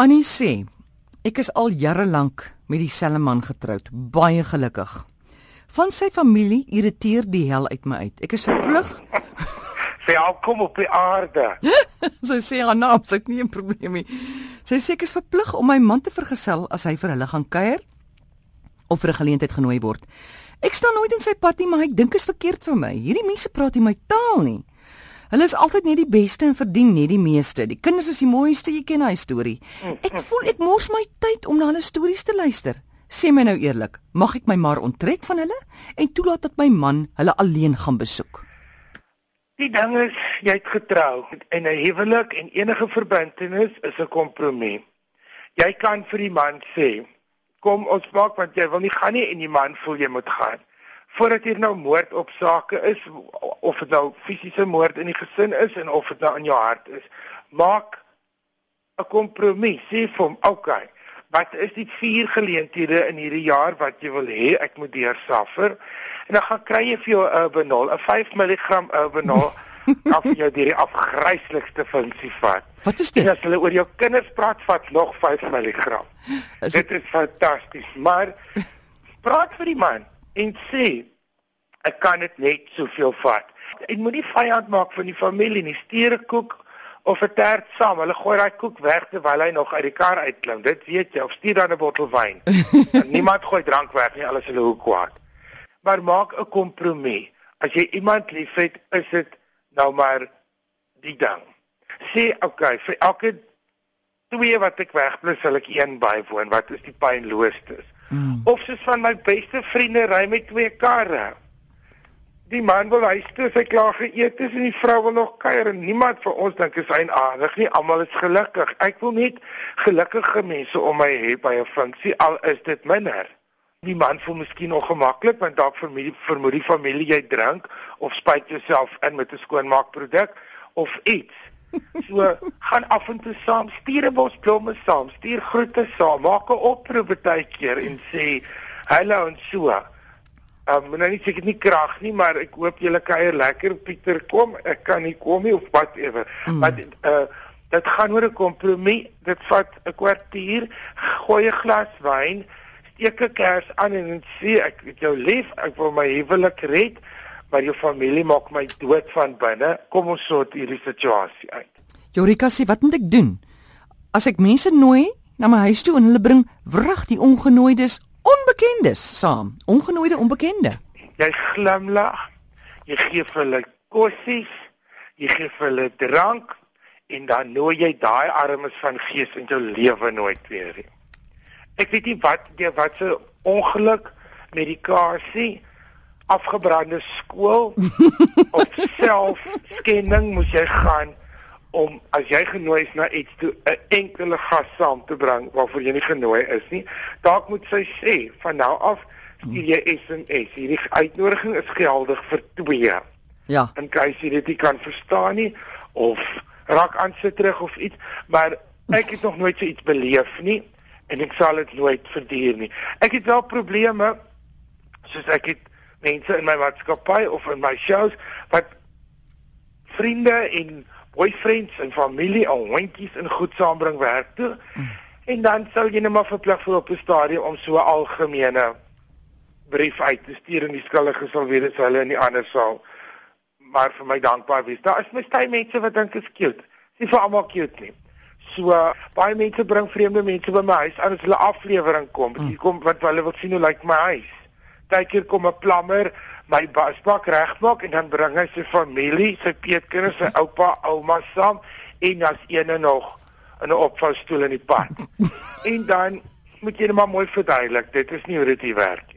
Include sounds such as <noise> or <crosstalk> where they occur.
Annie sê, ek is al jare lank met dieselfde man getroud, baie gelukkig. Van sy familie irriteer die hel uit my uit. Ek is verplig. <laughs> Sy al kom op die aarde. <laughs> sy sê haar naam, sy het nie 'n probleem nie. Sy sê ek is verplig om my man te vergesel as hy vir hulle gaan kuier of vir 'n geleentheid genooi word. Ek staan nooit in sy pad nie, maar ek dink is verkeerd vir my. Hierdie mense praat nie my taal nie. Hulle is altyd net die beste en verdien net die meeste. Die kinders is die mooiste, jy ken hy storie. Ek voel ek mors my tyd om na hulle stories te luister. Sê my nou eerlik, mag ek my maar onttrek van hulle en toelaat dat my man hulle alleen gaan besoek? Die ding is jy het getrou en 'n huwelik en enige verbintenis is 'n kompromie. Jy kan vir die man sê, "Kom ons maak want jy wil nie gaan nie en die man voel jy moet gaan." Voordat hier nou moord op sake is of dit nou fisiese moord in die gesin is en of dit nou in jou hart is, maak 'n kompromie. Sê vir hom, "Oké, okay, wat is die vier geleenthede in hierdie jaar wat jy wil hê ek moet deursaffer?" En dan gaan kry jy vir jou Urbanol, 'n 5 mg Urbanol <laughs> af jou die afgryslikste funksie vat. Wat is En dit? as hulle oor jou kinders praat, vat nog 5 mg. Is Dit is fantasties, maar praat vir die man en sê ek kan dit net soveel vat. Ek moet nie vyand maak van die familie nie. Stuur 'n koek of 'n tert saam. Hulle gooi daai koek weg terwyl hy nog uit die kar uitklim. Dit weet jy. Of stuur dan 'n bottel wyn. <laughs> Niemand gooi drank weg nie, alles hulle hoe kwaad. Maar maak 'n kompromie. As jy iemand liefhet, is dit nou maar die ding. Sê okay, vir elke twee wat ek wegblus, sal ek een bywoon. Wat is die pynloostes? Mm. Of soos van my beste vriende ry met twee karre. Die man wil huis toe, sy klaar geëet is en die vrou wil nog kuier en niemand vir ons dink is eienaardig nie. Almal is gelukkig. Ek wil net gelukkige mense om my hê by 'n funksie al is dit minder. Die man voel miskien ongemaklik want dalk vermoed vermoed die familie jy drink of spuit jouself in met 'n skoonmaakproduk of iets. So <laughs> gaan af en toe saam, stuur 'n bos blomme saam, stuur groete saam, maak 'n oproep baie keer en sê hallo en so. Um, nou nie seker nie krag nie, maar ek hoop julle kuier lekker Pieter kom. Ek kan nie kom nie of whatever. Mm. Maar dit uh dit gaan oor 'n kompromie. Dit vat 'n kwartier, gooi 'n glas wyn, steek 'n kers aan en sê ek het jou lief, ek wil my huwelik red, maar jou familie maak my dood van binne. Kom ons sort hierdie situasie uit. Jorika sê, wat moet ek doen? As ek mense nooi na my huis toe en hulle bring wrag die ongenooides, onbekendes saam, ongenooide onbekende. Jy glimlag. Jy gee vir hulle kossies, jy gee vir hulle drank en dan nooi jy daai armes van gees in jou lewe nooit weer nie. Ek weet nie wat jy wat se ongeluk, medikasie, afgebrande skool <laughs> of selfskending moes jy gaan om as jy genooi is na iets toe 'n enkele gas saam te bring waarvoor jy nie genooi is nie. Dalk moet sy sê van nou af stuur jy SMS. Hierdie uitnodiging is geldig vir twee. Ja. In case jy dit nie kan verstaan nie of raak aan sit terug of iets, maar ek het nog nooit so iets beleef nie en ek sal dit nooit verduur nie. Ek het wel probleme soos ek het mense in my maatskappy of in my shows wat vriende en boyfriends en familie en hondjies in goed saambring werk toe. En dan sou jy net maar verplig vir op 'n stadium om so 'n algemene brief uit te stuur en die skuldige sal weet dit sou hulle nie anders sal maar vir my dankbaar wees. Daar is mos baie mense wat dink is cute. Dis nie vir almal cute nie. So baie mense bring vreemde mense by my huis aan as hulle aflewering kom. Mm. Hier kom wat hulle wil sien hoe lyk my huis. Partykeer kom 'n plammer my wasbak regmaak en dan bring hy sy familie, sy peetkinders, sy oupa, ouma saam en dan's ene nog in 'n opvoustoel in die pad. <laughs> en dan moet jy net maar mooi verduidelik, dit is nie hoe dit hier werk